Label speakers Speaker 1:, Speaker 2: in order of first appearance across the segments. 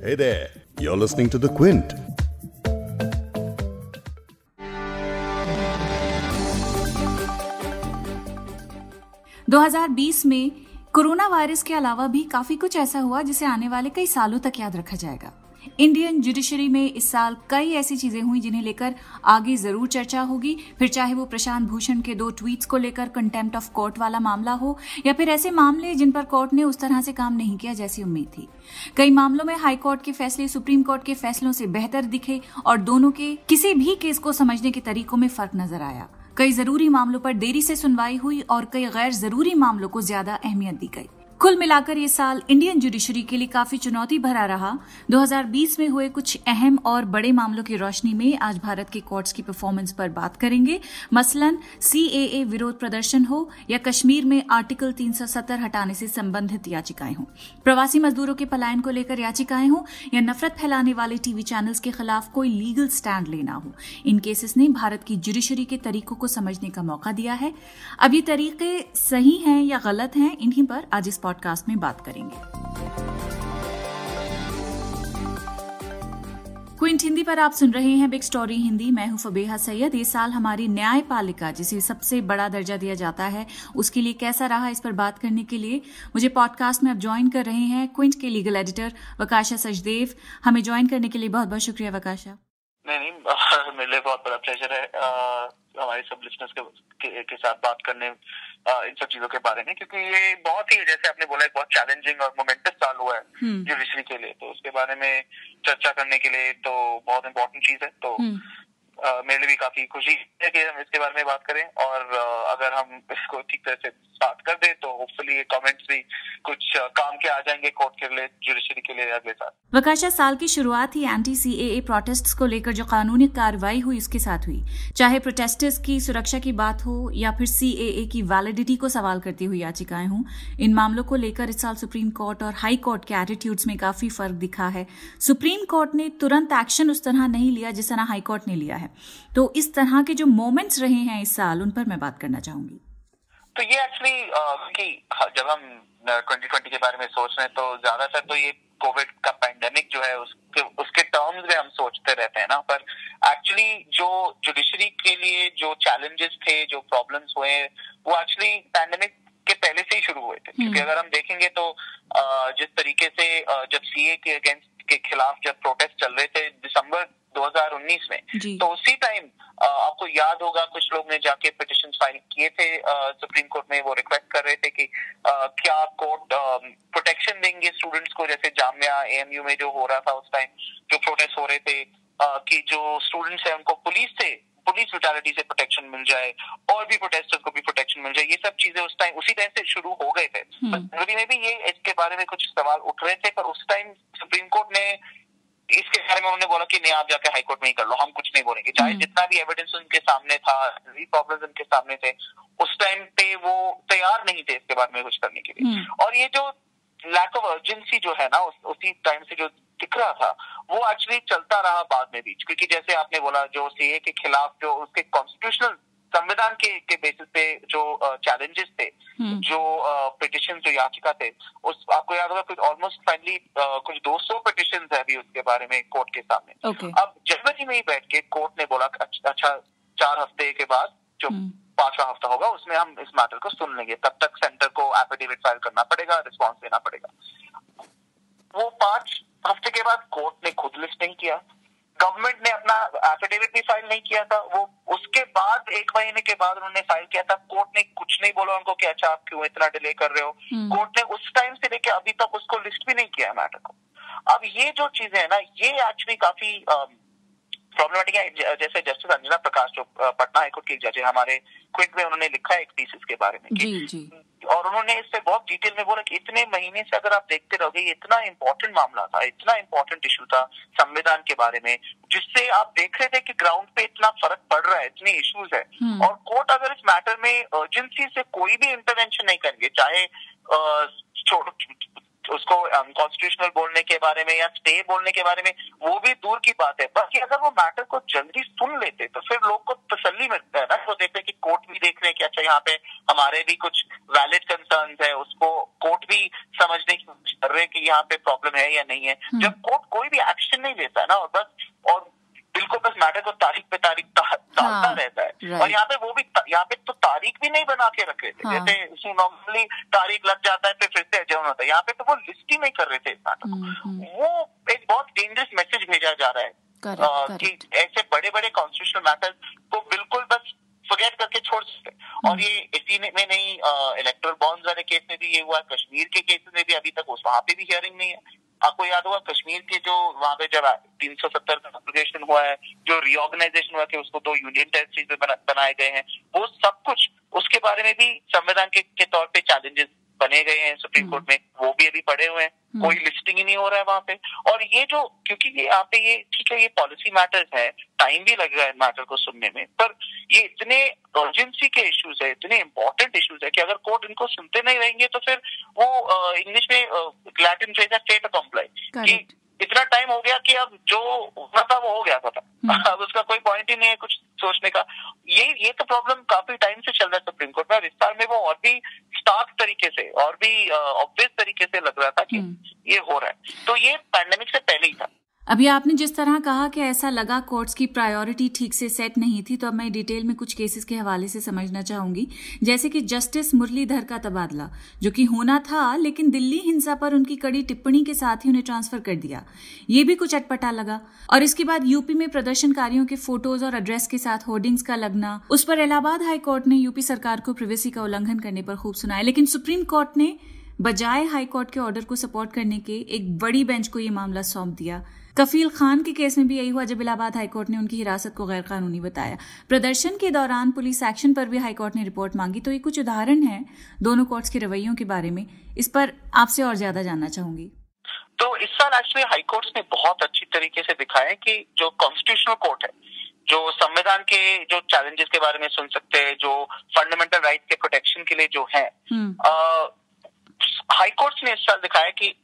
Speaker 1: Hey there, you're listening to The Quint.
Speaker 2: में corona virus के अलावा भी काफ़ी कुछ ऐसा हुआ जिसे आने वाले कई सालों तक याद रखा जाएगा इंडियन जुडिशरी में इस साल कई ऐसी चीज़ें हुई जिन्हें लेकर आगे ज़रूर चर्चा होगी। फिर चाहे वो प्रशांत भूषण के दो ट्वीट्स को लेकर कंटेम्प्ट ऑफ़ कोर्ट वाला मामला हो, या फिर ऐसे मामले जिन पर कोर्ट ने उस तरह से काम नहीं किया जैसी उम्मीद थी। कई मामलों में हाई कोर्ट के फैसले, सुप्रीम कोर्ट के फैसलों से बेहतर दिखे और दोनों के किसी भी केस को समझने के तरीकों में फ़र्क नज़र आया। कई ज़रूरी मामलों पर देरी से सुनवाई हुई और कई गैर ज़रूरी मामलों को ज़्यादा अहमियत दी गई। कुल मिलाकर ये साल इंडियन जुडिशरी के लिए काफ़ी चुनौती भरा रहा। 2020 में हुए कुछ अहम और बड़े मामलों की रोशनी में आज भारत के कोर्ट्स की परफॉर्मेंस पर बात करेंगे। मसलन सीएए विरोध प्रदर्शन हो या कश्मीर में आर्टिकल 370 हटाने से संबंधित याचिकाएँ हों। प्रवासी मजदूरों के पलायन को लेकर याचिकाएँ हों या नफरत फैलाने वाले टीवी चैनल्स के खिलाफ कोई लीगल स्टैंड लेना हो। इन केसेस ने भारत की जुडिशरी के तरीकों को समझने का मौका दिया है। अब ये तरीके सही हैं या गलत हैं, इन्हीं पर आज इस पॉडकास्ट में बात करेंगे। क्विंट हिंदी पर आप सुन रहे हैं बिग स्टोरी हिंदी। मैं हूँ फबेहा सैयद। ये साल हमारी न्यायपालिका जिसे सबसे बड़ा दर्जा दिया जाता है उसके लिए कैसा रहा इस पर बात करने के लिए मुझे पॉडकास्ट में अब ज्वाइन कर रहे हैं क्विंट के लीगल एडिटर वकाशा सचदेव। हमें ज्वाइन करने के लिए बहुत बहुत शुक्रिया वकाशा।
Speaker 3: नहीं नहीं मेरे लिए बहुत बड़ा प्लेजर है। हमारे सब लिसनर्स के, के, के साथ बात करने आ, इन सब चीज़ों के बारे में क्योंकि ये बहुत ही जैसे आपने बोला एक बहुत चैलेंजिंग और मोमेंटस साल हुआ है जुडिशरी के लिए। तो उसके बारे में चर्चा करने के लिए तो बहुत इम्पोर्टेंट चीज़ है। तो मेरे लिए भी काफ़ी खुशी है कि हम इसके बारे में बात करें और अगर हम इसको ठीक तरह से बात कर दें तो होपफुली ये कमेंट्स भी कुछ काम के आ जाएँगे कोर्ट के लिए जुडिशरी के लिए अगले साल।
Speaker 2: वकाशा साल की शुरुआत ही एंटी सी ए प्रोटेस्ट को लेकर जो कानूनी कार्रवाई हुई, उसके साथ हुई। चाहे प्रोटेस्टर्स की सुरक्षा की बात हो या फिर सीएए की वैलिडिटी को सवाल करती हुई याचिकाएँ हों, इन मामलों को लेकर इस साल सुप्रीम कोर्ट और हाई कोर्ट के एटीट्यूड्स में काफ़ी फ़र्क दिखा है। सुप्रीम कोर्ट ने तुरंत एक्शन उस तरह नहीं लिया जिस तरह हाई कोर्ट ने लिया है। तो इस तरह के जो मोमेंट्स रहे हैं इस साल उन पर मैं बात करना चाहूँगी।
Speaker 3: तो ये एक्चुअली कि जब हम 2020 के बारे में सोच रहे हैं तो ज़्यादातर तो ये कोविड का पैंडेमिक जो है उसके उसके टर्म्स में हम सोचते रहते हैं ना। पर एक्चुअली जो जुडिशरी के लिए जो चैलेंजेस थे जो प्रॉब्लम्स हुए वो एक्चुअली पैंडेमिक के पहले से ही शुरू हुए थे। क्योंकि अगर हम देखेंगे तो जिस तरीके से जब सीए के अगेंस्ट के खिलाफ जब प्रोटेस्ट चल रहे थे 2019 में। तो उसी टाइम आपको याद होगा कुछ लोग ने जाके पिटिशन फ़ाइल किए थे सुप्रीम कोर्ट में वो रिक्वेस्ट कर रहे थे कि आ, क्या कोर्ट प्रोटेक्शन देंगे स्टूडेंट्स को? जैसे जामिया एएमयू में जो हो रहा था उस टाइम जो प्रोटेस्ट हो रहे थे आ, कि जो स्टूडेंट्स है उनको पुलिस से पुलिस ब्रुटैलिटी से प्रोटेक्शन मिल जाए और भी प्रोटेस्टर्स को भी प्रोटेक्शन मिल जाए ये सब चीज़ें उस टाइम उसी टाइम से शुरू हो गए थे। जनवरी में भी ये इसके बारे में कुछ सवाल उठ रहे थे पर उस टाइम सुप्रीम कोर्ट ने इसके बारे में उन्होंने बोला कि नहीं आप जाके हाईकोर्ट में ही कर लो हम कुछ नहीं बोलेंगे। चाहे जितना भी एविडेंस उनके सामने था प्रॉब्लम उनके सामने थे उस टाइम पे वो तैयार नहीं थे इसके बारे में कुछ करने के लिए। और ये जो लैक ऑफ़ अर्जेंसी जो है ना उस, उसी टाइम से जो दिख रहा था वो एक्चुअली चलता रहा बाद में भी क्योंकि जैसे आपने बोला जो सीए के खिलाफ जो उसके कॉन्स्टिट्यूशनल संविधान के के बेसिस पे जो चैलेंजेस थे जो पिटिशन जो याचिका थे उस आपको याद होगा कुछ ऑलमोस्ट फाइनली कुछ 200 पिटिशन है अभी उसके बारे में कोर्ट के सामने।
Speaker 2: Okay.
Speaker 3: अब जनवरी में ही बैठ के कोर्ट ने बोला अच्छा चार हफ़्ते के बाद जो पांचवा हफ़्ता होगा उसमें हम इस मैटर को सुन लेंगे। तब तक सेंटर को एफिडेविट फ़ाइल करना पड़ेगा रिस्पॉन्स देना पड़ेगा। वो पाँच हफ़्ते के बाद कोर्ट ने खुद लिस्टिंग किया। गवर्नमेंट ने अपना एफिडेविट भी फ़ाइल नहीं किया था। वो उसके बाद एक महीने के बाद उन्होंने फ़ाइल किया था। कोर्ट ने कुछ नहीं बोला उनको कि अच्छा आप क्यों इतना डिले कर रहे हो? कोर्ट ने उस टाइम से लेके अभी तक उसको लिस्ट भी नहीं किया मैटर को। अब ये जो चीज़ें है ना ये एक्चुअली काफ़ी प्रॉब्लमेटिक है। जैसे जस्टिस अंजना प्रकाश जो पटना हाईकोर्ट के जज है हमारे क्विक में उन्होंने लिखा है एक पीस के बारे में
Speaker 2: जी, जी.
Speaker 3: और उन्होंने इस पे बहुत डिटेल में बोला कि इतने महीने से अगर आप देखते रहोगे ये इतना इम्पोर्टेंट मामला था इतना इम्पोर्टेंट इशू था संविधान के बारे में जिससे आप देख रहे थे कि ग्राउंड पे इतना फ़र्क पड़ रहा है इतने इश्यूज़ है। और कोर्ट अगर इस मैटर में अर्जेंसी से कोई भी इंटरवेंशन नहीं करेंगे चाहे उसको अनकॉन्स्टिट्यूशनल बोलने के बारे में या स्टे बोलने के बारे में वो भी दूर की बात है बाकी अगर वो मैटर को जल्दी सुन लेते तो फिर लोग को तसली मिलता है ना वो देखते कि कोर्ट भी देख रहे हैं कि अच्छा यहाँ पे हमारे भी कुछ वैलिड कंसर्न है उसको कोर्ट भी समझने की कोशिश कर रहे हैं कि यहाँ पे प्रॉब्लम है या नहीं है हम्म। जब कोर्ट कोई भी एक्शन नहीं लेता है ना और बस और बिल्कुल बस मैटर को तारीख पे तारीख डालता हाँ, रहता है। और यहाँ पे वो भी यहाँ पे तो तारीख भी नहीं बना के रखे थे। हाँ, जैसे उसमें नॉर्मली तारीख लग जाता है फिर फिर से एडजर्न होता है। यहाँ पे तो वो लिस्ट ही नहीं कर रहे थे इस मैटर हम्म, हम्म। वो एक बहुत डेंजरस मैसेज भेजा जा रहा है। कि ऐसे बड़े बड़े कॉन्स्टिट्यूशनल मैटर को बिल्कुल बस फॉरगेट करके छोड़ सकते और हम्म। ये इसी में नहीं इलेक्ट्रल बॉन्ड वाले केस में भी ये हुआ कश्मीर के केस में भी अभी तक उस वहाँ पे भी हियरिंग नहीं है। आपको याद होगा कश्मीर के जो वहाँ पे जब तीन सौ सत्तर का हुआ है जो रिओर्गेनाइजेशन हुआ कि उसको दो यूनियन टेरिटरीज में बना, बनाए गए हैं वो सब कुछ उसके बारे में भी संविधान के, के तौर पे चैलेंजेस बने गए हैं सुप्रीम कोर्ट हम्म। में वो भी अभी पड़े हुए हैं हम्म। कोई लिस्टिंग ही नहीं हो रहा है वहाँ पे और ये जो क्योंकि ये यहाँ पे ये ठीक है ये पॉलिसी मैटर है टाइम भी लग रहा है मैटर को सुनने में पर ये इतने अर्जेंसी के इश्यूज़ है इतने इंपॉर्टेंट इश्यूज़ है कि अगर कोर्ट इनको सुनते नहीं रहेंगे तो फिर वो इंग्लिश में लैटिन फ्रेज है स्टेट अकॉम्प्लाई कि इतना टाइम हो गया कि अब जो होना था वो हो गया था हम्म। अब उसका कोई पॉइंट ही नहीं है कुछ सोचने का ये ये तो प्रॉब्लम काफ़ी टाइम से चल रहा है सुप्रीम कोर्ट में और इस बार में वो और भी स्टार्क तरीके से और भी ऑब्वियस तरीके से लग रहा था कि हम्म। ये हो रहा है तो ये पैंडेमिक से पहले ही था
Speaker 2: अभी आपने जिस तरह कहा कि ऐसा लगा कोर्ट्स की प्रायोरिटी ठीक से सेट नहीं थी तो अब मैं डिटेल में कुछ केसेस के हवाले से समझना चाहूँगी। जैसे कि जस्टिस मुरलीधर का तबादला, जो कि होना था, लेकिन दिल्ली हिंसा पर उनकी कड़ी टिप्पणी के साथ ही उन्हें ट्रांसफ़र कर दिया। ये भी कुछ अटपटा लगा। और इसके बाद यूपी में प्रदर्शनकारियों के फ़ोटोज़ और एड्रेस के साथ होर्डिंग्स का लगना, उस पर इलाहाबाद हाईकोर्ट ने यूपी सरकार को प्रिवेसी का उल्लंघन करने पर खूब सुनाया। लेकिन सुप्रीम कोर्ट ने बजाय हाईकोर्ट के ऑर्डर को सपोर्ट करने के एक बड़ी बेंच को ये मामला सौंप दिया। कफील खान के केस में भी यही हुआ जब इलाहाबाद हाईकोर्ट ने उनकी हिरासत को गैर कानूनी बताया। प्रदर्शन के दौरान पुलिस एक्शन पर भी हाईकोर्ट ने रिपोर्ट मांगी। तो ये कुछ उदाहरण है दोनों कोर्ट्स के रवैयों के बारे में। इस पर आपसे और ज़्यादा जानना चाहूँगी।
Speaker 3: तो इस साल एक्चुअली हाईकोर्ट ने बहुत अच्छी तरीके से दिखाया कि जो कॉन्स्टिट्यूशनल कोर्ट है जो संविधान के जो चैलेंजेस के बारे में सुन सकते हैं जो फंडामेंटल राइट के प्रोटेक्शन के लिए जो है हाईकोर्ट हम्म। ने इस साल दिखाया कि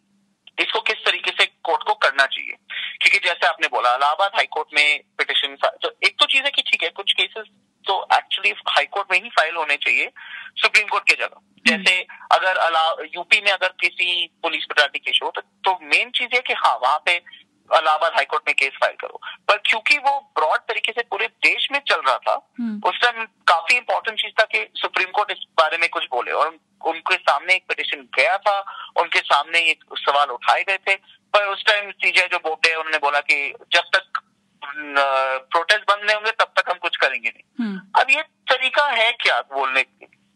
Speaker 3: इसको किस तरीके से कोर्ट को करना चाहिए क्योंकि जैसे आपने बोला इलाहाबाद हाईकोर्ट में पिटिशन तो एक तो चीज़ है कि ठीक है कुछ केसेस तो एक्चुअली हाईकोर्ट में ही फ़ाइल होने चाहिए सुप्रीम कोर्ट के जगह हम्म। जैसे अगर यूपी में अगर किसी पुलिस ब्रिटाटी केस हो तो, तो मेन चीज़ है कि हाँ वहाँ पे इलाहाबाद हाईकोर्ट में केस फ़ाइल करो पर क्योंकि वो ब्रॉड तरीके से पूरे देश में चल रहा था हम्म। उस टाइम काफ़ी इंपॉर्टेंट चीज़ था कि सुप्रीम कोर्ट इस बारे में कुछ बोले और उनके सामने एक पिटिशन गया था उनके सामने ये सवाल उठाए गए थे पर उस टाइम सीजे जो बोटे उन्होंने बोला कि जब तक प्रोटेस्ट बंद नहीं होंगे तब तक हम कुछ करेंगे नहीं हम्म। अब ये तरीका है क्या बोलने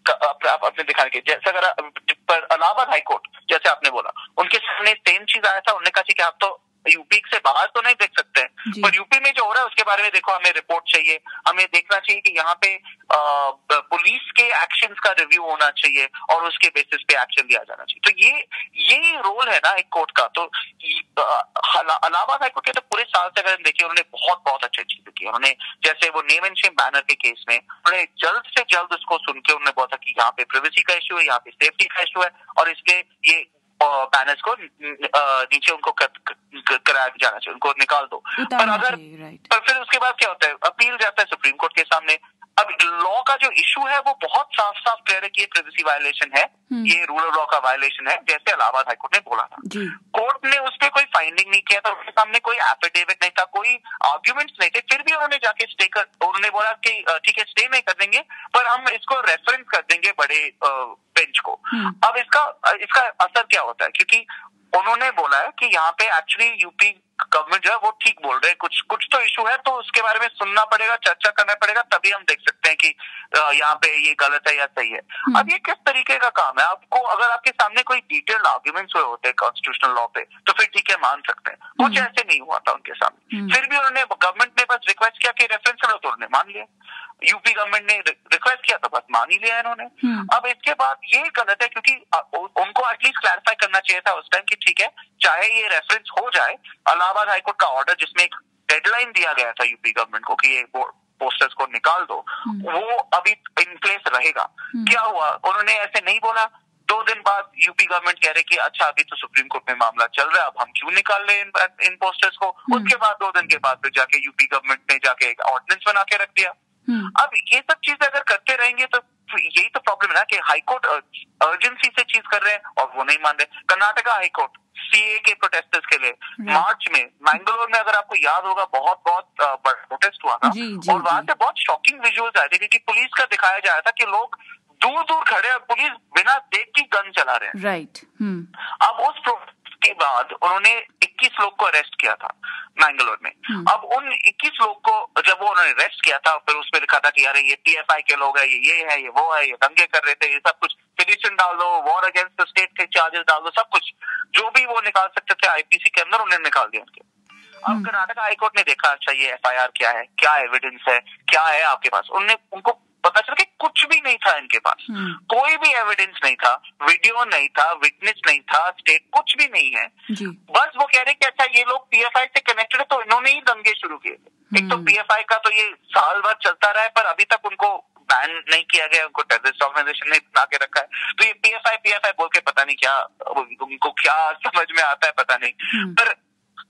Speaker 3: आप अपने दिखाने के जैसे अगर पर इलाहाबाद हाईकोर्ट जैसे आपने बोला उनके सामने सेम चीज़ आया था उन्होंने कहा कि आप तो यूपी से बाहर तो नहीं देख सकते। हैं पर यूपी में जो हो रहा है उसके बारे में देखो हमें रिपोर्ट चाहिए। हमें देखना चाहिए कि यहाँ पे पुलिस के एक्शन का रिव्यू होना चाहिए और उसके बेसिस पे एक्शन लिया जाना चाहिए। तो ये यही रोल है ना एक कोर्ट का। तो अलाहाबाद हाईकोर्ट के तो पूरे साल से अगर हम देखें उन्होंने बहुत बहुत अच्छी चीज़ें की उन्होंने जैसे वो नेम एंड शेम बैनर के केस में उन्होंने जल्द से जल्द उसको सुन के उन्होंने बोला था कि यहाँ पे प्रिवेसी का इश्यू है यहाँ पे सेफ्टी का इश्यू है और इसलिए ये बैनर्स को नीचे उनको कराया जाना चाहिए उनको निकाल दो। पर अगर पर फिर उसके बाद क्या होता है? अपील जाता है सुप्रीम कोर्ट के सामने अब लॉ का जो इशू है वो बहुत साफ़ साफ़ कह रहे कि ये प्रिवेसी वायलेशन है। हम्म। ये रूल ऑफ़ लॉ का वायलेशन है जैसे इलाहाबाद हाईकोर्ट ने बोला था। कोर्ट ने उस पर कोई फाइंडिंग नहीं किया था उसके सामने कोई एफिडेविट नहीं था कोई आर्ग्यूमेंट्स नहीं थे। फिर भी उन्होंने जाके स्टे कर उन्होंने बोला कि ठीक है स्टे नहीं कर देंगे पर हम इसको रेफरेंस कर देंगे बड़े बेंच को। हम्म। अब इसका इसका असर क्या होता है? क्योंकि उन्होंने बोला है कि यहाँ पे एक्चुअली यूपी गवर्नमेंट जो है वो ठीक बोल रहे हैं। कुछ कुछ तो इशू है तो उसके बारे में सुनना पड़ेगा चर्चा करना पड़ेगा तभी हम देख सकते हैं कि यहाँ पे ये गलत है या सही है। हम्म। अब ये किस तरीके का काम है? आपको अगर आपके सामने कोई डिटेल्ड आर्ग्यूमेंट्स हुए होते हैं कॉन्स्टिट्यूशनल लॉ पे तो फिर ठीक है मान सकते हैं। कुछ हम्म। ऐसे नहीं हुआ था उनके सामने। हम्म। फिर भी उन्होंने गवर्नमेंट ने बस रिक्वेस्ट किया कि रेफरेंस करो तो उन्होंने मान लिया। यूपी गवर्नमेंट ने रिक्वेस्ट किया तो बस मान ही लिया इन्होंने। अब इसके बाद ये गलत है क्योंकि उनको एटलीस्ट क्लैरिफाई करना चाहिए था उस टाइम की ठीक है चाहे ये रेफरेंस हो जाए इलाहाबाद हाईकोर्ट का ऑर्डर जिसमें एक डेडलाइन दिया गया था यूपी गवर्नमेंट को कि ये पोस्टर्स को निकाल दो हम्म। वो अभी इन प्लेस रहेगा हम्म। क्या हुआ उन्होंने ऐसे नहीं बोला दो दिन बाद यूपी गवर्नमेंट कह रहे कि अच्छा अभी तो सुप्रीम कोर्ट में मामला चल रहा है अब हम क्यों निकाल रहे इन, इन पोस्टर्स को
Speaker 2: हम्म।
Speaker 3: उसके बाद दो दिन के बाद फिर जाके यूपी गवर्नमेंट ने जाके एक ऑर्डिनेंस बना के रख दिया। अब ये सब चीज़ें अगर करते रहेंगे तो यही तो प्रॉब्लम है ना कि हाईकोर्ट अर्जेंसी से चीज़ कर रहे हैं और वो नहीं मान रहे। कर्नाटका हाईकोर्ट सीए के प्रोटेस्टर्स के लिए। मार्च में मैंगलोर में अगर आपको याद होगा बहुत बहुत बड़ा प्रोटेस्ट हुआ था।
Speaker 2: जी, जी,
Speaker 3: और वहाँ से बहुत शॉकिंग विजुअल्स आए थे क्योंकि पुलिस का दिखाया जा रहा था कि लोग दूर दूर खड़े और पुलिस बिना देख के गन चला रहे हैं।
Speaker 2: Right hmm.
Speaker 3: अब उस प्रोटेस्ट के बाद उन्होंने 21 लोग को अरेस्ट किया था। मैंगलोर में।
Speaker 2: हम्म।
Speaker 3: अब उन 21 लोग को जब वो उन्होंने अरेस्ट किया था फिर उस पर लिखा था कि यार ये टीएफआई के लोग हैं ये ये है ये वो है ये दंगे कर रहे थे ये सब कुछ पिटिशन डाल दो वॉर अगेंस्ट द स्टेट के चार्जेस डाल दो सब कुछ। जो भी वो निकाल सकते थे आईपीसी के अंदर उन्होंने निकाल दिया उनके। अब कर्नाटक हाईकोर्ट ने देखा अच्छा ये एफआईआर क्या है क्या एविडेंस है क्या है आपके पास? उनने उनको पता चला कि कुछ भी नहीं था इनके पास
Speaker 2: हम्म।
Speaker 3: कोई भी एविडेंस नहीं था वीडियो नहीं था विटनेस नहीं था स्टेट कुछ भी नहीं है
Speaker 2: जी
Speaker 3: बस वो कह रहे कि अच्छा ये लोग पीएफआई से कनेक्टेड है तो इन्होंने ही दंगे शुरू किए एक तो
Speaker 2: हम्म।
Speaker 3: पीएफआई का तो ये साल भर चलता रहा है पर अभी तक उनको बैन नहीं किया गया उनको टेररिस्ट ऑर्गेनाइजेशन ने बना के रखा है तो ये पीएफआई पीएफआई बोल के पता नहीं क्या उनको क्या समझ में आता है पता नहीं
Speaker 2: हम्म।
Speaker 3: पर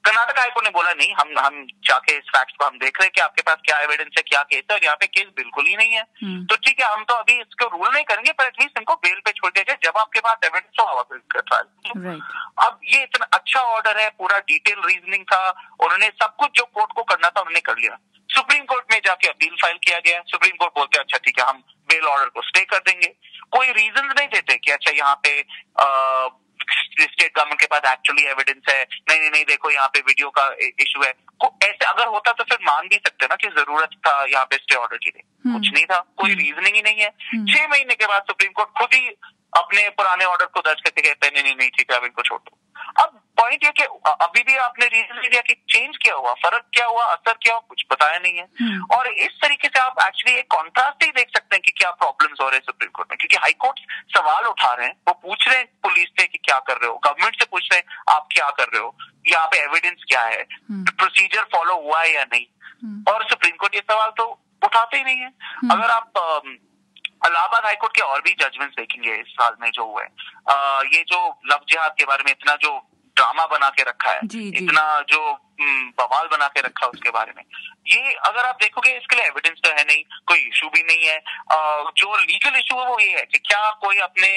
Speaker 3: कर्नाटक हाईकोर्ट ने बोला नहीं हम हम जाके इस फैक्ट को हम देख रहे हैं कि आपके पास क्या एविडेंस है क्या केस है और यहाँ पे केस बिल्कुल ही नहीं है।
Speaker 2: हम्म।
Speaker 3: तो ठीक है हम तो अभी इसको रूल नहीं करेंगे पर एटलीस्ट इनको बेल पे छोड़ दिया जाए जब आपके पास एविडेंस हो आप ट्रायल अब ये इतना अच्छा ऑर्डर है पूरा डिटेल रीजनिंग था उन्होंने सब कुछ जो कोर्ट को करना था उन्होंने कर लिया। सुप्रीम कोर्ट में जाके अपील फ़ाइल किया गया। सुप्रीम कोर्ट बोलते हैं अच्छा ठीक है हम बेल ऑर्डर को स्टे कर देंगे। कोई रीजन नहीं देते कि अच्छा यहाँ पे स्टेट गवर्नमेंट के पास एक्चुअली एविडेंस है। नहीं नहीं नहीं देखो यहाँ पे वीडियो का इशू है। ऐसे अगर होता तो फिर मान भी सकते ना कि ज़रूरत था यहाँ पे स्टे ऑर्डर के
Speaker 2: लिए
Speaker 3: कुछ नहीं था कोई रीजनिंग ही नहीं है।
Speaker 2: हम्म।
Speaker 3: छह महीने के बाद सुप्रीम कोर्ट खुद ही अपने पुराने ऑर्डर को दर्ज करके कहते हैं नहीं नहीं ठीक है अब इनको छोड़ दो। अब पॉइंट ये कि अभी भी आपने रीजन दिया कि चेंज क्या हुआ? फ़र्क क्या हुआ? असर क्या हुआ? कुछ बताया नहीं है।
Speaker 2: हम्म।
Speaker 3: और इस तरीके से आप एक्चुअली एक कॉन्ट्रास्ट ही देख सकते हैं कि क्या प्रॉब्लम्स हो रहे हैं सुप्रीम कोर्ट में। क्योंकि हाईकोर्ट सवाल उठा रहे हैं वो पूछ रहे हैं पुलिस से कि क्या कर रहे हो। गवर्नमेंट से पूछ रहे हैं आप क्या कर रहे हो? यहाँ पे एविडेंस क्या है?
Speaker 2: हम्म।
Speaker 3: प्रोसीजर फॉलो हुआ है या नहीं?
Speaker 2: हम्म।
Speaker 3: और सुप्रीम कोर्ट ये सवाल तो उठाते ही नहीं है। अगर आप अम, इलाहाबाद हाईकोर्ट के और भी जजमेंट्स देखेंगे इस साल में जो हुए अ, ये जो लव जिहाद के बारे में इतना जो ड्रामा बना के रखा है
Speaker 2: जी, जी।
Speaker 3: इतना जो हम्म, बवाल बना के रखा है उसके बारे में ये अगर आप देखोगे इसके लिए एविडेंस तो है नहीं कोई इशू भी नहीं है अ, जो लीगल इशू है वो ये है कि क्या कोई अपने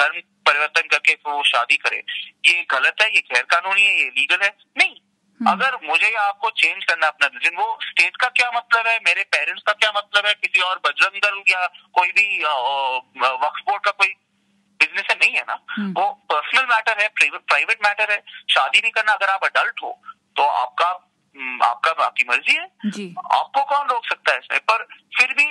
Speaker 3: धर्म परिवर्तन करके वो शादी करे ये गलत है ये गैर कानूनी है ये लीगल है नहीं। अगर मुझे या आपको चेंज करना अपना रिलीजन वो स्टेट का क्या मतलब है? मेरे पेरेंट्स का क्या मतलब है? किसी और बजरंग दल या कोई भी वक्फ बोर्ड का कोई बिज़नेस है? नहीं है ना।
Speaker 2: हम्म।
Speaker 3: वो पर्सनल मैटर है प्राइवेट मैटर है। शादी भी करना अगर आप अडल्ट हो तो आपका हम्म, आपका आपकी मर्ज़ी है।
Speaker 2: जी।
Speaker 3: आपको कौन रोक सकता है इसमें? पर फिर भी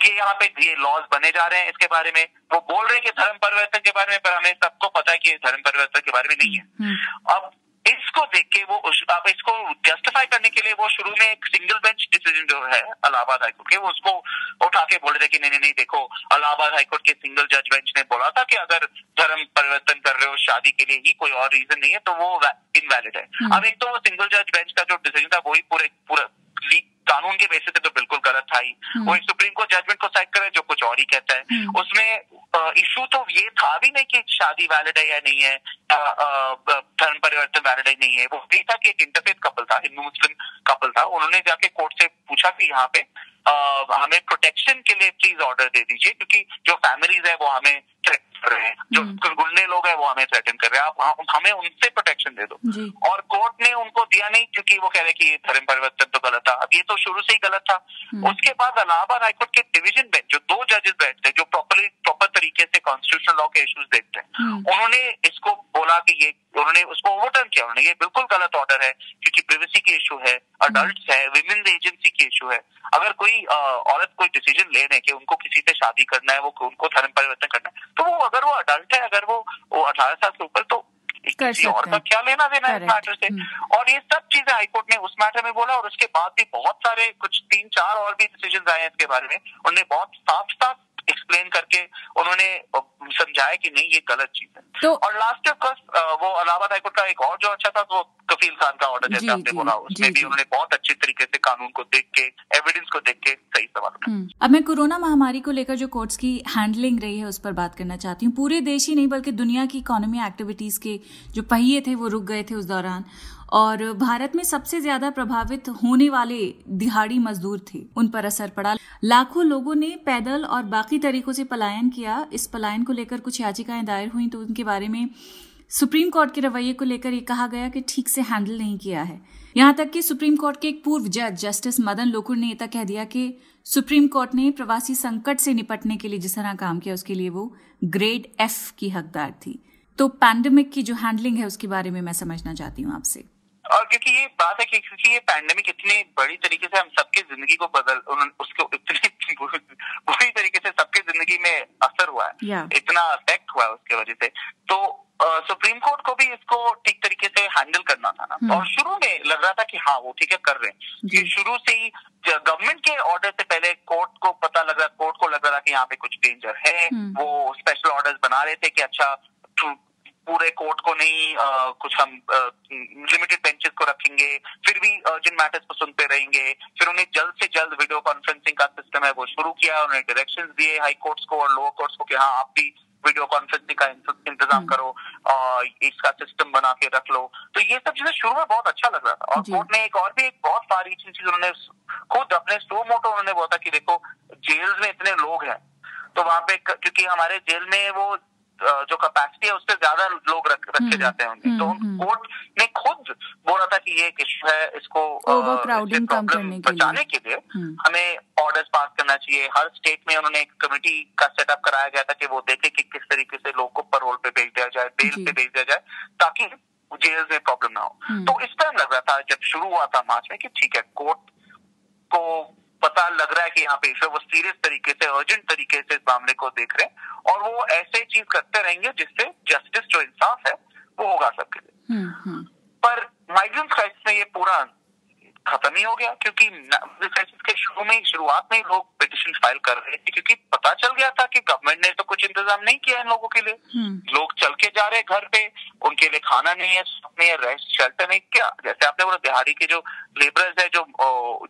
Speaker 3: ये यहाँ पे ये लॉज बने जा रहे हैं इसके बारे में। वो बोल रहे हैं कि धर्म परिवर्तन के बारे में पर हमें सबको पता है कि धर्म परिवर्तन के बारे में नहीं है।
Speaker 2: हम्म।
Speaker 3: अब इसको देख के वो उस, अब इसको जस्टिफाई करने के लिए वो शुरू में एक सिंगल बेंच डिसीज़न जो है इलाहाबाद हाईकोर्ट के वो उसको उठा के बोल रहे थे कि नहीं नहीं देखो इलाहाबाद हाईकोर्ट के सिंगल जज बेंच ने बोला था कि अगर धर्म परिवर्तन कर रहे हो शादी के लिए ही कोई और रीजन नहीं है तो वो इनवैलिड है
Speaker 2: हम्म।
Speaker 3: अब एक तो वो सिंगल जज बेंच का जो डिसीज़न था वही पूरे पूरा लीग कानून के बेसिस पे तो बिल्कुल गलत था ही
Speaker 2: हम्म।
Speaker 3: वो सुप्रीम कोर्ट जजमेंट को साइड करे जो कुछ और ही कहता है
Speaker 2: हम्म।
Speaker 3: उसमें इशू तो ये था भी नहीं कि शादी वैलिड है या नहीं है धर्म परिवर्तन वैलिड है नहीं है। वो ये था कि एक इंटरफेथ कपल था हिंदू मुस्लिम कपल था। उन्होंने जाके कोर्ट से पूछा कि यहाँ पे अ, हमें प्रोटेक्शन के लिए प्लीज़ ऑर्डर दे दीजिए क्योंकि जो फैमिलीज़ है वो हमें थ्रेटन कर रहे हैं। जो
Speaker 2: हम्म।
Speaker 3: गुंडे लोग हैं वो हमें थ्रेटन कर रहे हैं। आप हमें उनसे प्रोटेक्शन दे दो। और कोर्ट ने उनको दिया नहीं क्योंकि वो कह रहे कि ये धर्म परिवर्तन तो गलत था। अब ये तो शुरू से ही गलत था।
Speaker 2: हम्म।
Speaker 3: उसके बाद अलाहाबाद हाईकोर्ट के डिविजन बेंच जो दो जजेस बैठते जो प्रॉपरली प्रॉपर तरीके से कॉन्स्टिट्यूशनल लॉ के इश्यूज़ देखते हैं।
Speaker 2: हम्म।
Speaker 3: उन्होंने इसको बोला कि ये उन्होंने उसको ओवरटर्न किया। उन्होंने ये बिल्कुल गलत ऑर्डर है क्योंकि प्रिवेसी के इशू है अडल्ट है विमेन्स एजेंसी के इशू है। अगर कोई औरत कोई डिसीज़न ले रहे हैं कि उनको किसी से शादी करना है वो उनको धर्म परिवर्तन करना है तो वो अगर वो अडल्ट है अगर वो वो अठारह साल से ऊपर तो किसी और का क्या लेना देना है इस मैटर से?
Speaker 2: हम्म।
Speaker 3: और ये सब चीज़ें हाईकोर्ट ने उस मैटर में बोला और उसके बाद भी बहुत सारे कुछ तीन चार और भी डिसीज़न आए हैं इसके बारे में। उन्होंने बहुत साफ़ साफ़ एक्सप्लेन करके उन्होंने समझाया कि नहीं ये गलत चीज़ है।
Speaker 2: तो,
Speaker 3: और लास्ट ऑफ़ वो इलाहाबाद हाईकोर्ट का एक और जो अच्छा था वो कफील खान का ऑर्डर जैसे आपने बोला उसमें भी उन्होंने बहुत अच्छे तरीके से कानून को देख के एविडेंस को देख के सही सवाल
Speaker 2: हम्म। अब मैं कोरोना महामारी को लेकर जो कोर्ट्स की हैंडलिंग रही है उस पर बात करना चाहती हूँ। पूरे देश ही नहीं बल्कि दुनिया की इकोनॉमी एक्टिविटीज़ के जो पहिए थे वो रुक गए थे उस दौरान। और भारत में सबसे ज़्यादा प्रभावित होने वाले दिहाड़ी मजदूर थे। उन पर असर पड़ा। लाखों लोगों ने पैदल और बाकी तरीकों से पलायन किया। इस पलायन को लेकर कुछ याचिकाएँ दायर हुई तो उनके बारे में सुप्रीम कोर्ट के रवैये को लेकर ये कहा गया कि ठीक से हैंडल नहीं किया है। यहाँ तक कि सुप्रीम कोर्ट के एक पूर्व जज जस्टिस मदन लोकुर ने यह कह दिया कि सुप्रीम कोर्ट ने प्रवासी संकट से निपटने के लिए जिस तरह काम किया, उसके लिए वो ग्रेड एफ़ की हकदार थी। तो पैंडेमिक की जो हैंडलिंग है, उसके बारे में मैं समझना चाहती हूँ आपसे।
Speaker 3: और क्योंकि ये बात है कि क्योंकि ये पैंडेमिक इतनी बड़ी तरीके से हम सबकी ज़िंदगी को बदल उसको इतनी बुरी तरीके से सबकी ज़िंदगी में असर हुआ है
Speaker 2: yeah.
Speaker 3: इतना अफेक्ट हुआ है उसके वजह से तो सुप्रीम कोर्ट को भी इसको ठीक तरीके से हैंडल करना था ना hmm. और शुरू में लग रहा था कि हाँ वो ठीक है कर रहे हैं कि शुरू से ही गवर्नमेंट के ऑर्डर से पहले कोर्ट को पता लग रहा कोर्ट को लग रहा था कि यहाँ पे कुछ डेंजर है hmm. वो स्पेशल ऑर्डर्स बना रहे थे कि अच्छा पूरे कोर्ट को नहीं आ, कुछ हम लिमिटेड बेंचेस को रखेंगे फिर भी अर्जेंट मैटर्स को सुनते रहेंगे फिर उन्हें जल्द से जल्द वीडियो कॉन्फ्रेंसिंग का सिस्टम है वो शुरू किया उन्होंने डायरेक्शंस दिए हाई कोर्ट्स को और लोअर कोर्ट्स को कि हाँ आप भी वीडियो कॉन्फ्रेंसिंग का इंतज़ाम हम्म। करो और इसका सिस्टम बना के रख लो। तो ये सब चीज़ें शुरू में बहुत अच्छा लग रहा था। और कोर्ट ने एक और भी एक बहुत सारी चीज़ उन्होंने खुद अपने स्टो मोटो उन्होंने बोला था कि देखो जेल में इतने लोग हैं तो वहाँ पे क्योंकि हमारे जेल में वो जो कैपेसिटी है उससे ज़्यादा लोग रख, रखे हम्म, जाते हैं तो हम्म, कोर्ट हम्म। ने खुद बोला था कि ये एक इशू है इसको
Speaker 2: प्रॉब्लम
Speaker 3: बचाने के लिए हमें ऑर्डर्स पास करना चाहिए। हर स्टेट में उन्होंने एक कमेटी का सेटअप कराया गया था कि वो देखे कि किस तरीके से लोग को परोल पे भेज दिया जाए बेल पे भेज दिया जाए ताकि जेल में प्रॉब्लम ना हो। तो इस टाइम लग रहा था जब शुरू हुआ था मार्च में कि ठीक है कोर्ट को पता लग रहा है कि यहाँ पे वो सीरियस तरीके से अर्जेंट तरीके से इस मामले को देख रहे हैं और वो ऐसे चीज़ करते रहेंगे जिससे जस्टिस जो इंसाफ है वो होगा सबके लिए हम्म, हम्म। पर माइग्रेंट क्राइसिस में ये पूरा खत्म ही हो गया क्योंकि क्राइसिस के शुरू में शुरुआत में लोग पिटिशन फ़ाइल कर रहे थे क्योंकि पता चल गया था कि गवर्नमेंट ने तो कुछ इंतज़ाम नहीं किया इन लोगों के लिए हम्म। लोग चल के जा रहे घर पे उनके लिए खाना नहीं है है रेस्ट शेल्टर नहीं क्या? जैसे आपने बोला दिहाड़ी के जो लेबरर्स है जो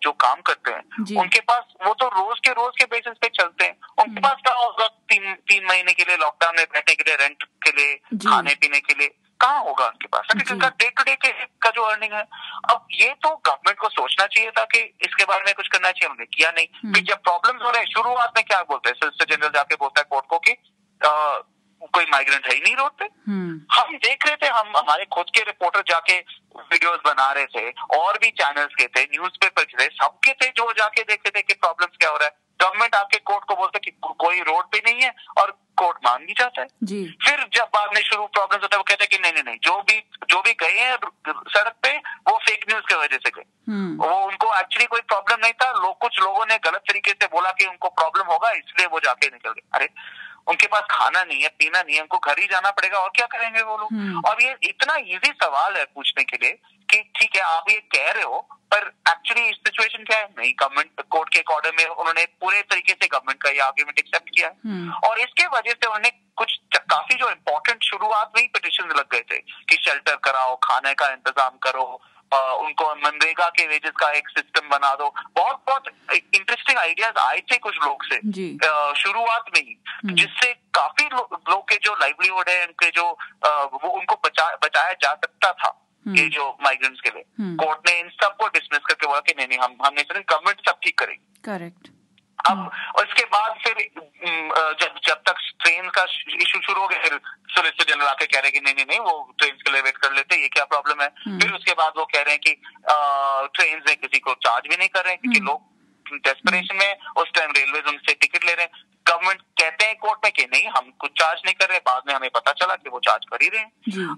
Speaker 3: जो काम करते हैं उनके पास वो तो रोज के रोज के बेसिस पे चलते हैं। उनके हम्म। पास क्या होगा तीन तीन महीने के लिए लॉकडाउन में बैठने के लिए रेंट के लिए खाने पीने के लिए कहाँ होगा उनके पास? क्योंकि डे टू डे के का जो अर्निंग है अब ये तो गवर्नमेंट को सोचना चाहिए था कि इसके बारे में कुछ करना चाहिए उन्होंने किया नहीं। हम्म। फिर जब प्रॉब्लम हो रहे हैं शुरुआत में क्या बोलते हैं? सोलिसिटर जनरल जाके बोलता है कोर्ट को कि कोई माइग्रेंट है ही नहीं रोड पे हम्म। हम देख रहे थे हम हमारे खुद के रिपोर्टर जाके वीडियोस बना रहे थे और भी चैनल्स के थे न्यूज़पेपर के थे सबके थे जो जाके देख रहे थे कि प्रॉब्लम्स क्या हो रहा है गवर्नमेंट आपके कोर्ट को बोलते कि कोई रोड पे नहीं है और कोर्ट मान भी जाता है
Speaker 2: जी।
Speaker 3: फिर जब बाद में शुरू प्रॉब्लम होता है वो कहते हैं कि नहीं नहीं नहीं जो भी जो भी गए हैं सड़क पे फेक न्यूज़ की वजह से गए हम्म। वो उनको एक्चुअली कोई प्रॉब्लम नहीं था लोग कुछ लोगों ने गलत तरीके से बोला कि उनको प्रॉब्लम होगा इसलिए वो जाके निकल गए अरे उनके पास खाना नहीं है पीना नहीं है उनको घर ही जाना पड़ेगा और क्या करेंगे वो लोग हम्म। और ये इतना इजी सवाल है पूछने के लिए कि ठीक है आप ये कह रहे हो पर एक्चुअली सिचुएशन क्या है नहीं गवर्नमेंट कोर्ट के ऑर्डर में उन्होंने पूरे तरीके से गवर्नमेंट का ये आर्ग्यूमेंट एक्सेप्ट किया है हम्म। और इसके वजह से उन्होंने कुछ काफ़ी जो इम्पोर्टेंट शुरुआत में ही पिटिशन लग गए थे कि शेल्टर कराओ खाने का इंतज़ाम करो उनको मनरेगा के वेजेस का एक सिस्टम बना दो। बहुत बहुत इंटरेस्टिंग आइडियाज़ आए थे कुछ लोग से। शुरुआत में ही। हम्म। जिससे काफ़ी लोग लो के जो लाइवलीहुड है उनके जो वो उनको बचा बचाया जा सकता था हम्म। ये जो माइग्रेंट्स के लिए। Court hmm. ने इन सबको डिसमिस करके बोला कि नहीं नहीं हम हमने गवर्नमेंट सब ठीक करेगी।
Speaker 2: करेक्ट
Speaker 3: अब इसके बाद फिर जब जब तक ट्रेन का इशू शुरू हो गया फिर सोलिसिटर जनरल आके कह रहे हैं कि नहीं नहीं नहीं वो ट्रेन के लिए वेट कर लेते ये क्या प्रॉब्लम है? हम्म। फिर उसके बाद वो कह रहे हैं कि ट्रेन में किसी को चार्ज भी नहीं कर रहे हैं क्योंकि लोग डेस्परेशन में उस टाइम रेलवे उनसे टिकट ले रहे हैं। गवर्नमेंट कहते हैं कोर्ट में कि नहीं हम कुछ चार्ज नहीं कर रहे बाद में हमें पता चला कि वो चार्ज कर ही रहे हैं।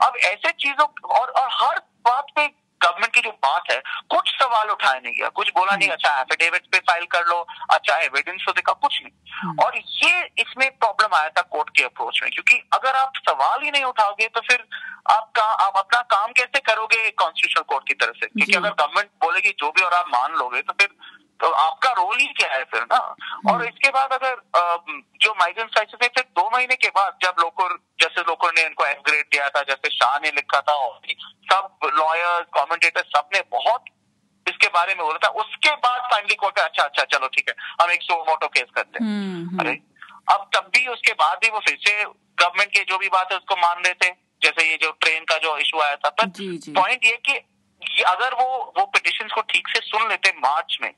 Speaker 3: अब ऐसे चीज़ों और, और हर बात पे गवर्नमेंट की जो बात है कुछ सवाल उठाया नहीं गया। कुछ बोला नहीं अच्छा एफिडेविट पे फ़ाइल कर लो अच्छा एविडेंस तो देखा कुछ नहीं। हम्म। और ये इसमें प्रॉब्लम आया था कोर्ट के अप्रोच में क्योंकि अगर आप सवाल ही नहीं उठाओगे तो फिर आपका आप अपना काम कैसे करोगे कॉन्स्टिट्यूशन कोर्ट की तरफ़ से? क्योंकि अगर गवर्नमेंट बोलेगी जो भी और आप मान लोगे तो फिर तो आपका रोल ही क्या है फिर ना? और
Speaker 2: हम्म।
Speaker 3: इसके बाद अगर जो माइग्रेंट क्राइसिस है फिर दो महीने के बाद जब लोकर जैसे लोकर ने इनको एफ़ ग्रेड दिया था जैसे शाह ने लिखा था और सब लॉयर्स कॉमेंटेटर सबने बहुत इसके बारे में बोला था। उसके बाद फाइनली कोर्ट अच्छा अच्छा चलो ठीक है हम एक सो मोटो केस करते हैं।
Speaker 2: हम्म,
Speaker 3: अरे अब तब भी उसके बाद भी वो फिर से गवर्नमेंट की जो भी बात है उसको मान रहे थे। जैसे ये जो ट्रेन का जो इशू आया था। पर। पॉइंट ये कि अगर वो वो पिटिशन को ठीक से सुन लेते मार्च में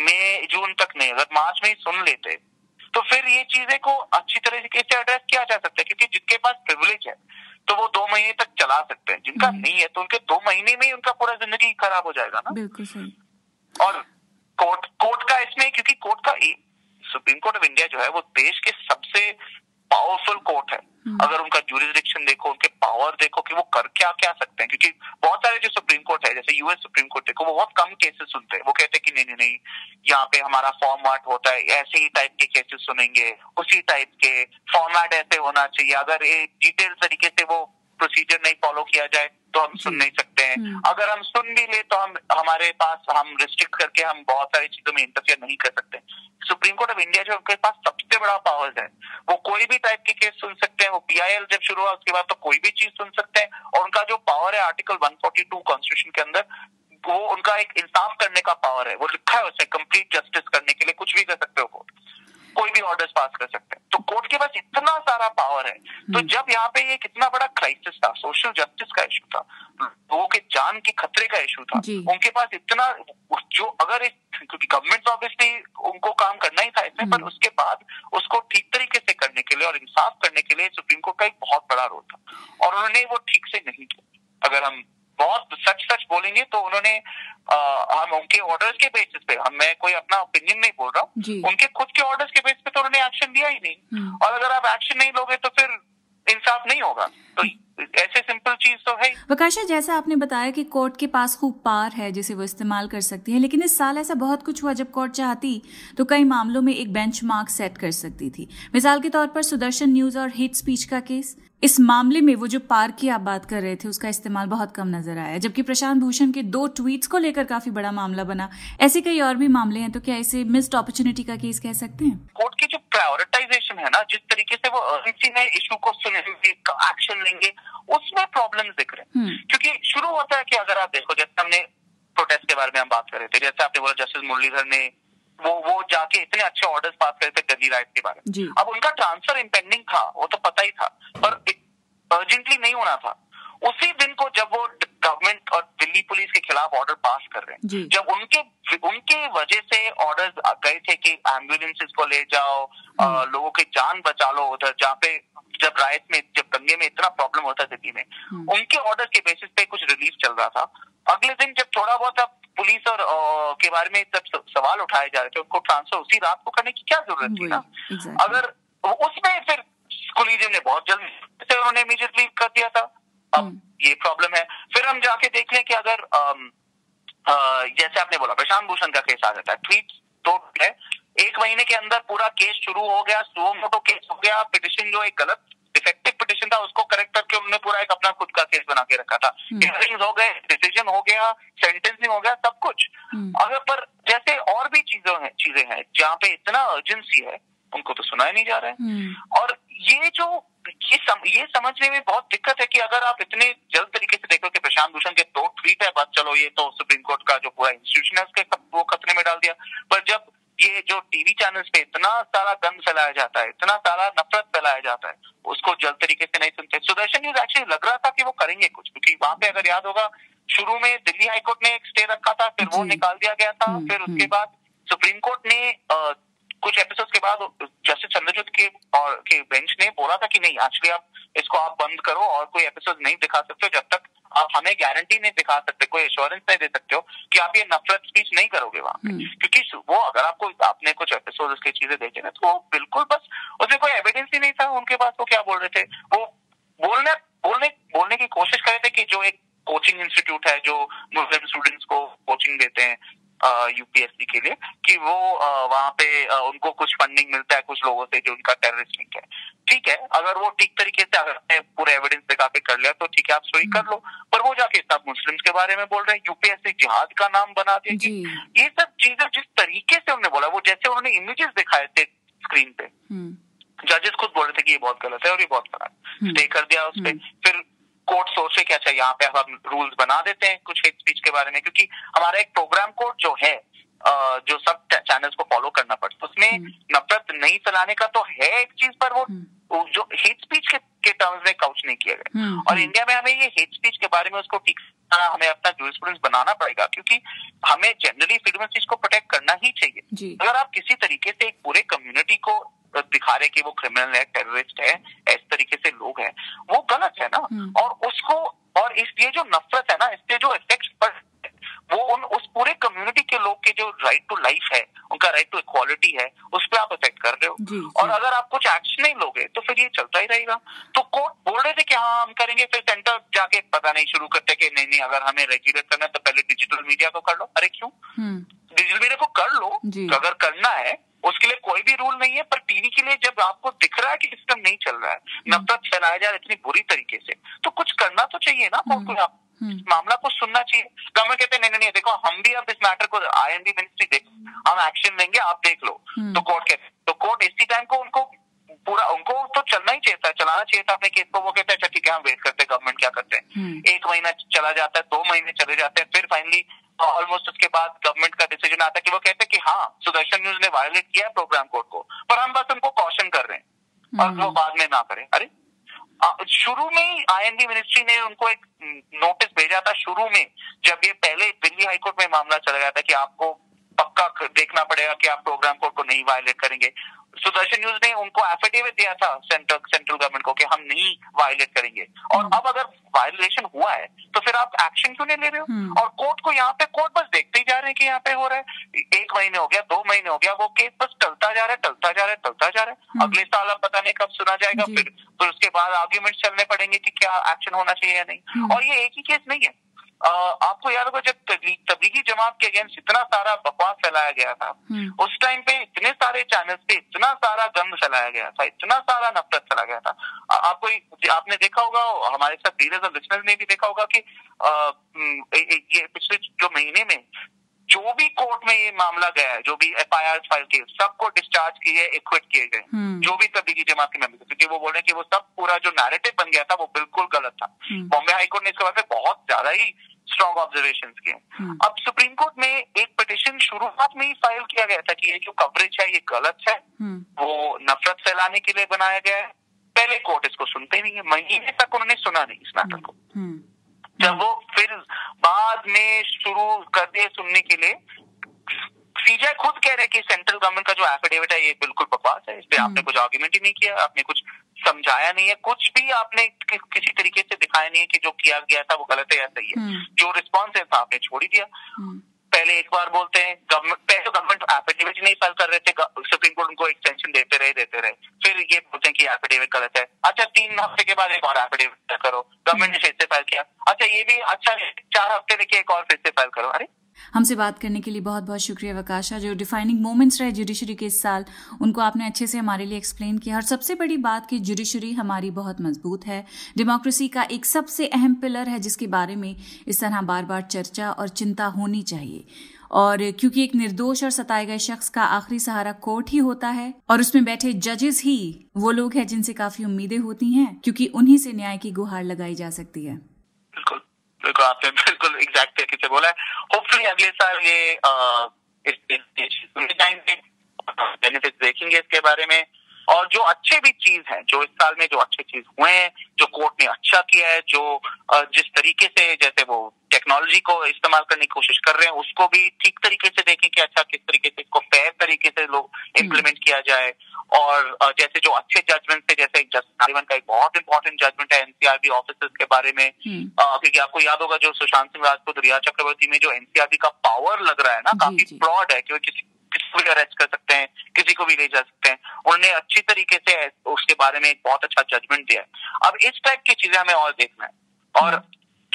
Speaker 3: मई जून तक नहीं अगर मार्च में ही सुन लेते तो फिर ये चीज़ें को अच्छी तरीके से एड्रेस किया जा सकता है क्योंकि जिनके पास प्रिविलेज है तो वो दो महीने तक चला सकते हैं। जिनका
Speaker 2: नहीं।,
Speaker 3: नहीं है तो उनके दो महीने में ही उनका पूरा ज़िंदगी खराब हो जाएगा ना।
Speaker 2: बिल्कुल सही।
Speaker 3: और कोर्ट कोर्ट का इसमें क्योंकि कोर्ट का सुप्रीम कोर्ट ऑफ़ इंडिया जो है वो देश के सबसे पावरफुल कोर्ट है।
Speaker 2: हम्म।
Speaker 3: अगर उनका जूरिस्डिक्शन देखो उनके पावर देखो कि वो कर क्या क्या सकते हैं क्योंकि बहुत सारे जो सुप्रीम कोर्ट है जैसे यूएस सुप्रीम कोर्ट देखो वो बहुत कम केसेस सुनते हैं। वो कहते हैं कि नहीं नहीं नहीं यहाँ पे हमारा फॉर्मेट होता है ऐसे ही टाइप के केसेस सुनेंगे उसी टाइप के फॉर्मेट ऐसे होना चाहिए। अगर डिटेल तरीके से वो प्रोसीजर नहीं फॉलो किया जाए तो हम सुन नहीं सकते हैं।
Speaker 2: हम्म।
Speaker 3: अगर हम सुन भी ले तो हम हमारे पास हम रिस्ट्रिक्ट करके हम बहुत सारी चीज़ों में इंटरफियर नहीं कर सकते। सुप्रीम कोर्ट ऑफ़ इंडिया जो उनके पास सबसे बड़ा पावर्स है। वो कोई भी टाइप के केस सुन सकते हैं। वो पीआईएल जब शुरू हुआ उसके बाद तो कोई भी चीज़ सुन सकते हैं। और उनका जो पावर है आर्टिकल 142 कॉन्स्टिट्यूशन के अंदर वो उनका एक इंसाफ करने का पावर है। वो लिखा है उसे कंप्लीट जस्टिस करने के लिए कुछ भी कर सकते हो कोर्ट कोई भी ऑर्डर्स पास कर सकते हैं। तो कोर्ट के पास इतना सारा पावर है। तो जब यहाँ पे ये कितना बड़ा क्राइसिस था सोशल जस्टिस का इशू था लोगों के जान के खतरे का इशू था उनके पास इतना जो अगर इस- क्योंकि गवर्नमेंट ऑब्वियसली उनको काम करना ही था इसमें पर उसके बाद उसको ठीक तरीके से करने के लिए और इंसाफ करने के लिए सुप्रीम कोर्ट का एक बहुत बड़ा रोल था। और उन्होंने वो ठीक से नहीं किया। अगर हम बहुत सच सच बोलेंगे तो उन्होंने आ, हम उनके ऑर्डर्स के बेसिस पे हम मैं कोई अपना ओपिनियन नहीं बोल रहा हूँ। उनके खुद के ऑर्डर्स के बेसिस पे तो उन्होंने एक्शन लिया ही नहीं।
Speaker 2: हम्म।
Speaker 3: और अगर आप एक्शन नहीं लोगे तो फिर इंसाफ नहीं होगा। तो ऐसे सिंपल चीज़ तो है।
Speaker 2: प्रकाशा जैसा आपने बताया कि कोर्ट के पास खूब पार है जिसे वो इस्तेमाल कर सकती है लेकिन इस साल ऐसा बहुत कुछ हुआ जब कोर्ट चाहती तो कई मामलों में एक बेंचमार्क सेट कर सकती थी। मिसाल के तौर पर सुदर्शन न्यूज़ और हिट स्पीच का केस इस मामले में वो जो पार की आप बात कर रहे थे उसका इस्तेमाल बहुत कम नज़र आया जबकि प्रशांत भूषण के दो ट्वीट्स को लेकर काफ़ी बड़ा मामला बना। ऐसे कई और भी मामले हैं तो क्या इसे मिस्ड अपॉर्चुनिटी का केस कह सकते हैं?
Speaker 3: कोर्ट की जो प्रायोरिटाइजेशन है ना जिस तरीके से वो urgency में इशू को सुनेंगे एक्शन लेंगे उसमें प्रॉब्लम दिख रहे हैं।
Speaker 2: हम्म।
Speaker 3: क्योंकि शुरू होता है कि अगर आप देखो जैसे हमने प्रोटेस्ट के बारे में हम बात कर रहे थे जैसे आपने बोला जस्टिस मुरलीधर ने वो वो जाके इतने अच्छे ऑर्डर्स पास करे थे दिल्ली राइट के बारे में। अब उनका ट्रांसफ़र इम्पेंडिंग था वो तो पता ही था पर अर्जेंटली नहीं होना था। उसी दिन को जब वो गवर्नमेंट और दिल्ली पुलिस के खिलाफ ऑर्डर पास कर रहे हैं। जब उनके उनके वजह से ऑर्डर्स गए थे कि एम्बुलेंसेस को ले जाओ अ, लोगों की जान बचा लो उधर जहाँ पे जब राइट में जब दंगे में इतना प्रॉब्लम होता है दिल्ली में
Speaker 2: हम्म।
Speaker 3: उनके ऑर्डर के बेसिस पे कुछ रिलीफ चल रहा था। अगले दिन जब थोड़ा बहुत अब पुलिस और अ, के बारे में जब सवाल उठाए जा रहे थे उनको ट्रांसफ़र उसी रात को करने की क्या ज़रूरत थी ना? अगर उसमें फिर कोलिजियम ने बहुत जल्दी से उन्होंने इमीडिएटली कर दिया था। अब
Speaker 2: हम्म।
Speaker 3: ये प्रॉब्लम है फिर हम जाके देख लें कि अगर अ, जैसे आपने बोला प्रशांत भूषण का केस आ जाता है ट्वीट तो है एक महीने के अंदर पूरा केस शुरू हो गया सुओ मोटो केस हो गया पिटिशन जो एक गलत डिफेक्टिव पिटिशन था उसको करेक्ट करके उन्होंने पूरा एक अपना खुद का केस बना के रखा था
Speaker 2: हम्म।
Speaker 3: हियरिंग्स हो गए डिसीज़न हो गया सेंटेंसिंग हो गया सब कुछ
Speaker 2: हम्म।
Speaker 3: अगर पर जैसे और भी चीज़ों हैं चीज़ें हैं जहाँ पे इतना अर्जेंसी है उनको तो सुनाया नहीं जा रहा है
Speaker 2: हम्म।
Speaker 3: और ये जो ये सम, ये समझने में बहुत दिक्कत है कि अगर आप इतने जल्द तरीके से देखो कि प्रशांत भूषण के दो ट्वीट है बस चलो ये तो सुप्रीम कोर्ट का जो पूरा इंस्टीट्यूशन है उसके सब- वो खतरे में डाल दिया पर जब ये जो टीवी चैनल्स पे इतना सारा गंद फैलाया जाता है इतना सारा नफरत फैलाया जाता है उसको जल्द तरीके से नहीं सुनते सुदर्शन न्यूज़ एक्चुअली लग रहा था कि वो करेंगे कुछ क्योंकि वहाँ पे अगर याद होगा शुरू में दिल्ली हाईकोर्ट ने एक स्टे रखा था फिर वो निकाल दिया गया था
Speaker 2: हम्म,
Speaker 3: फिर उसके
Speaker 2: हम्म।
Speaker 3: बाद सुप्रीम कोर्ट ने कुछ एपिसोड के बाद जस्टिस चंद्रचूड के और के बेंच ने बोला था कि नहीं एक्चुअली आप इसको आप बंद करो और कोई एपिसोड नहीं दिखा सकते जब तक आप हमें गारंटी नहीं दिखा सकते कोई एश्योरेंस नहीं दे सकते हो कि आप ये नफरत स्पीच नहीं करोगे वहाँ
Speaker 2: हम्म।
Speaker 3: क्योंकि वो अगर आपको आपने कुछ एपिसोड उसकी चीज़ें देखे ना तो वो बिल्कुल बस उसमें कोई एविडेंस ही नहीं था उनके पास वो क्या बोल रहे थे वो बोलने बोलने बोलने की कोशिश कर रहे थे कि जो एक कोचिंग इंस्टीट्यूट है जो मुस्लिम स्टूडेंट्स को कोचिंग देते हैं यूपीएससी के लिए कि वो वहाँ पे उनको कुछ फंडिंग मिलता है कुछ लोगों से जो उनका टेररिस्ट लिंक है। ठीक है अगर वो ठीक तरीके से अगर पूरा एविडेंस दिखा के कर लिया तो ठीक है आप सही कर लो। पर वो जाके सब मुस्लिम के बारे में बोल रहे हैं यूपीएससी जिहाद का नाम बना देगी ये सब चीज़ें जिस तरीके से उन्होंने बोला वो जैसे उन्होंने इमेजेस दिखाए थे स्क्रीन पे। जजेस खुद बोल रहे थे कि ये बहुत गलत है और ये बहुत खराब। स्टे कर दिया उस पर फिर कोर्ट सोचे कि अच्छा यहाँ पे हम रूल्स बना देते हैं कुछ हेट स्पीच के बारे में क्योंकि हमारा एक प्रोग्राम कोड जो है जो सब चैनल्स को फॉलो करना पड़ता उसमें हम्म। नफरत नहीं चलाने का तो है एक चीज़ पर
Speaker 2: हम्म।
Speaker 3: वो जो हेट स्पीच के, के टर्म्स में काउच नहीं किया गया
Speaker 2: हम्म,
Speaker 3: और इंडिया में हमें ये हेट स्पीच के बारे में उसको ठीक हमें अपना जूरिस्प्रूडेंस बनाना पड़ेगा क्योंकि हमें जनरली फ्रीडम ऑफ़ स्पीच को प्रोटेक्ट करना ही चाहिए। अगर आप किसी तरीके से एक पूरे कम्युनिटी को दिखा रहे कि वो क्रिमिनल है टेररिस्ट है इस तरीके से लोग हैं वो गलत है ना। और उसको और इसलिए ये जो नफरत है ना इससे जो इफ़ेक्ट पड़ वो उन उस पूरे कम्युनिटी के लोग के जो राइट टू लाइफ है उनका राइट टू इक्वालिटी है उस पर आप अफेक्ट कर रहे हो।
Speaker 2: जी,
Speaker 3: और जी. अगर आप कुछ एक्शन नहीं लोगे तो फिर ये चलता ही रहेगा। तो कोर्ट बोल रहे थे कि हाँ हम करेंगे फिर सेंटर जाके पता नहीं शुरू करते कि नहीं नहीं अगर हमें रेगुलेट करना है तो पहले डिजिटल मीडिया को कर लो। अरे क्यों? डिजिटल मीडिया को कर लो। तो अगर करना है उसके लिए कोई भी रूल नहीं है पर टीवी के लिए जब आपको दिख रहा है कि सिस्टम नहीं चल रहा है हम्म। नफरत फैलाया जा रहा है इतनी बुरी तरीके से तो कुछ करना तो चाहिए ना कोर्ट को आप मामला को सुनना चाहिए। गवर्नमेंट कहते हैं नहीं नहीं देखो हम भी अब इस मैटर को आई एन बी मिनिस्ट्री देख हम एक्शन लेंगे आप देख लो।
Speaker 2: हम्म।
Speaker 3: तो कोर्ट कहते तो कोर्ट इसी टाइम को उनको पूरा उनको तो चलना ही चाहिए था चलाना चाहिए था अपने केस को वो कहते हैं अच्छा ठीक है हम वेट करते हैं गवर्नमेंट क्या करते हैं
Speaker 2: हम्म।
Speaker 3: एक महीना चला जाता है दो महीने चले जाते हैं फिर फाइनली ऑलमोस्ट उसके बाद गवर्नमेंट का डिसीज़न आता है कि वो कहते हैं कि हाँ सुदर्शन न्यूज़ ने वायलेट किया है प्रोग्राम कोड को पर हम बस उनको कॉशन कर रहे हैं और
Speaker 2: हम्म।
Speaker 3: वो बाद में ना करें अरे शुरू में ही आईएनडी मिनिस्ट्री ने उनको एक नोटिस भेजा था शुरू में जब ये पहले दिल्ली हाईकोर्ट में मामला चला गया था कि आपको देखना पड़ेगा कि आप प्रोग्राम कोड को नहीं वायलेट करेंगे। सुदर्शन न्यूज़ ने उनको एफिडेविट दिया था सेंट्रल सेंट्रल गवर्नमेंट को कि हम नहीं वायलेट करेंगे। और अब अगर वायलेशन हुआ है तो फिर आप एक्शन क्यों नहीं ले रहे हो?
Speaker 2: हम्म।
Speaker 3: और कोर्ट को यहाँ पे कोर्ट बस देखते ही जा रहे हैं कि यहाँ पे हो रहा है। एक महीने हो गया दो महीने हो गया वो केस बस टलता जा रहा है टलता जा रहा है टलता जा रहा है।
Speaker 2: हम्म।
Speaker 3: अगले साल अब पता नहीं कब सुना जाएगा फिर फिर उसके बाद आर्ग्यूमेंट चलने पड़ेंगे कि क्या एक्शन होना चाहिए या नहीं।
Speaker 2: हम्म।
Speaker 3: और ये एक ही केस नहीं है। आपको याद होगा जब तबलीगी जमात के अगेंस्ट इतना सारा बकवास फैलाया गया था
Speaker 2: हम्म।
Speaker 3: उस टाइम पे इतने सारे चैनल्स पे इतना सारा गंद फैलाया गया था इतना सारा नफरत फैला गया था आपको आपने देखा होगा हमारे साथ रीडर्स और लिसनर्स ने भी देखा होगा कि ये पिछले जो महीने में जो भी कोर्ट में ये मामला गया है जो भी एफ़ आई आर फ़ाइल किए सबको डिस्चार्ज किए इक्विट किए गए
Speaker 2: हम्म।
Speaker 3: जो भी तबलीगी जमात के मेंबर क्योंकि वो बोल रहे कि वो सब पूरा जो नैरेटिव बन गया था वो बिल्कुल गलत था।
Speaker 2: हम्म।
Speaker 3: बॉम्बे हाईकोर्ट ने इसके बाद बहुत ज़्यादा ही स्ट्रॉन्ग ऑब्जर्वेशन किए
Speaker 2: हम्म।
Speaker 3: अब सुप्रीम कोर्ट में एक पिटिशन शुरुआत में ही फ़ाइल किया गया था कि ये जो कवरेज है ये गलत है। वो नफरत फैलाने के लिए बनाया गया है। पहले कोर्ट इसको सुनते नहीं है महीने तक उन्होंने सुना नहीं इस मैटर को। जब वो फिर बाद में शुरू कर दिए सुनने के लिए। सीजा खुद कह रहे कि सेंट्रल गवर्नमेंट का जो एफिडेविट है ये बिल्कुल बकवास है। इस पर आपने कुछ आर्ग्यूमेंट ही नहीं किया आपने कुछ समझाया नहीं है। कुछ भी आपने कि, किसी तरीके से दिखाया नहीं है कि जो किया गया था वो गलत है या सही है। जो रिस्पॉन्स है था आपने छोड़ ही दिया। पहले एक बार बोलते हैं गवर्नमेंट पहले तो गवर्नमेंट एफिडेविट नहीं फ़ाइल कर रहे थे सुप्रीम कोर्ट उनको एक्सटेंशन देते रहे देते रहे। फिर ये बोलते हैं कि एफिडेविट गलत है। अच्छा तीन हफ़्ते के बाद एक और एफिडेविट करो। गवर्नमेंट ने फिर से फ़ाइल किया। अच्छा ये भी अच्छा चार हफ़्ते देखिए एक और फिर से फ़ाइल करो। अरे
Speaker 2: हमसे बात करने के लिए बहुत बहुत शुक्रिया वकाशा जो डिफाइनिंग मोमेंट्स रहे जुडिशरी के इस साल, उनको आपने अच्छे से हमारे लिए एक्सप्लेन किया। और सबसे बड़ी बात कि जुडिशरी हमारी बहुत मज़बूत है। डेमोक्रेसी का एक सबसे अहम पिलर है, जिसके बारे में इस तरह बार बार चर्चा और चिंता होनी चाहिए। और क्योंकि एक निर्दोष और सताए गए शख्स का आखिरी सहारा कोर्ट ही होता है, और उसमें बैठे जजेस ही वो लोग हैं जिनसे काफ़ी उम्मीदें होती हैं, क्योंकि उन्हीं से न्याय की गुहार लगाई जा सकती है।
Speaker 3: बिल्कुल। बिल्कुल, आपने बिल्कुल एग्जैक्ट तरीके से बोला है। होपफुली अगले साल ये बेनिफिट देखेंगे इसके बारे में। और जो अच्छे भी चीज़ हैं जो इस साल में जो अच्छे चीज़ हुए हैं जो कोर्ट ने अच्छा किया है जो जिस तरीके से जैसे वो टेक्नोलॉजी को इस्तेमाल करने की कोशिश कर रहे हैं उसको भी ठीक तरीके से देखें कि अच्छा किस तरीके से इसको फेयर तरीके से लोग इम्प्लीमेंट किया जाए। और जैसे जो अच्छे जजमेंट थे जैसे जस्टिस का एक बहुत इंपॉर्टेंट जजमेंट है एनसीआरबी ऑफिसर्स के बारे में। क्योंकि आपको याद होगा जो सुशांत सिंह राजपूत रिया चक्रवर्ती में जो एनसीआरबी का पावर लग रहा है ना काफ़ी ब्रॉड है कि किसी किसी को भी अरेस्ट कर सकते हैं किसी को भी ले जा सकते हैं। उन्होंने अच्छी तरीके से उसके बारे में एक बहुत अच्छा जजमेंट दिया है। अब इस टाइप की चीज़ें हमें और देखना है। और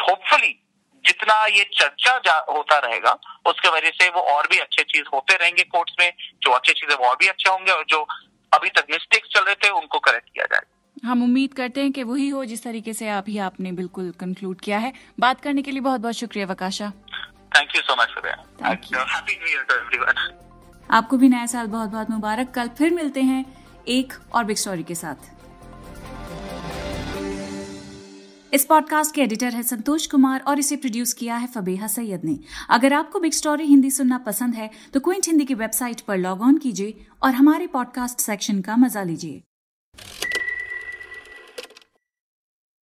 Speaker 3: होपफुली जितना ये चर्चा होता रहेगा उसके वजह से वो और भी अच्छे चीज़ होते रहेंगे कोर्ट्स में जो अच्छे चीज़ें वो और भी अच्छे होंगे और जो अभी तक मिस्टेक्स चल रहे थे उनको करेक्ट किया जाएगा
Speaker 2: हम उम्मीद करते हैं कि वही हो जिस तरीके से अभी आपने बिल्कुल कंक्लूड किया है। बात करने के लिए बहुत बहुत शुक्रिया Vakasha.
Speaker 3: Thank you so much for
Speaker 2: आपको भी नया साल बहुत बहुत मुबारक। कल फिर मिलते हैं एक और बिग स्टोरी के साथ। इस पॉडकास्ट के एडिटर है संतोष कुमार और इसे प्रोड्यूस किया है फबेहा सैयद ने। अगर आपको बिग स्टोरी हिंदी सुनना पसंद है तो क्विंट हिंदी की वेबसाइट पर लॉग ऑन कीजिए और हमारे पॉडकास्ट सेक्शन का मज़ा लीजिए।